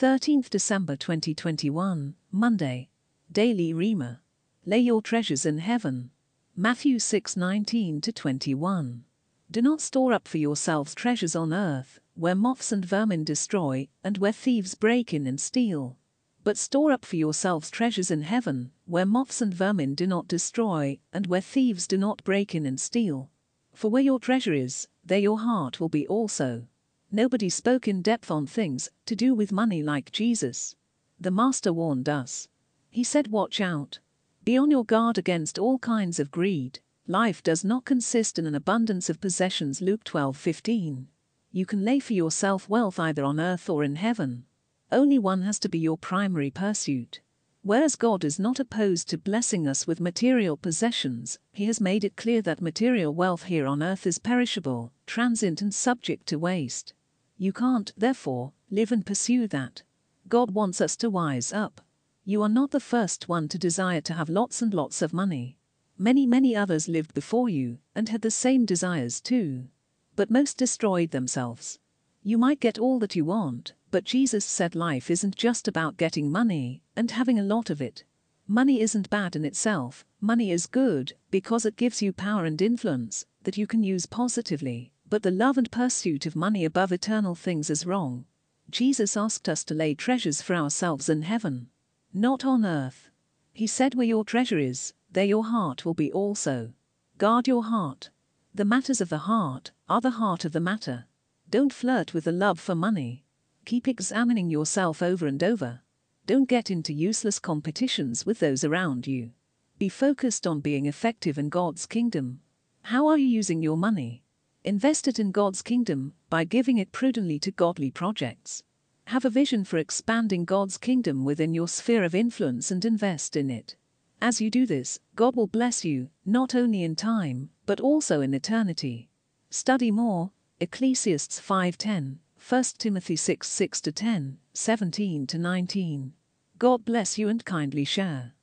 13th December 2021, Monday. Daily Rhema. Lay your treasures in heaven. Matthew 6:19 to 21. Do not store up for yourselves treasures on earth, where moths and vermin destroy, and where thieves break in and steal. But store up for yourselves treasures in heaven, where moths and vermin do not destroy, and where thieves do not break in and steal. For where your treasure is, there your heart will be also. Nobody spoke in depth on things to do with money like Jesus. The Master warned us. He said, Watch out. Be on your guard against all kinds of greed. Life does not consist in an abundance of possessions. Luke 12:15. You can lay for yourself wealth either on earth or in heaven. Only one has to be your primary pursuit. Whereas God is not opposed to blessing us with material possessions, He has made it clear that material wealth here on earth is perishable, transient, and subject to waste. You can't, therefore, live and pursue that. God wants us to wise up. You are not the first one to desire to have lots and lots of money. Many, many others lived before you and had the same desires too. But most destroyed themselves. You might get all that you want, but Jesus said life isn't just about getting money and having a lot of it. Money isn't bad in itself, money is good because it gives you power and influence that you can use positively but the love and pursuit of money above eternal things is wrong. Jesus asked us to lay treasures for ourselves in heaven, not on earth. He said, Where your treasure is, there your heart will be also. Guard your heart. The matters of the heart are the heart of the matter. Don't flirt with the love for money. Keep examining yourself over and over. Don't get into useless competitions with those around you. Be focused on being effective in God's kingdom. How are you using your money? Invest it in God's kingdom by giving it prudently to godly projects. Have a vision for expanding God's kingdom within your sphere of influence and invest in it. As you do this, God will bless you, not only in time, but also in eternity. Study more, Ecclesiastes 5:10, 1 Timothy 6 6 10, 17 19. God bless you and kindly share.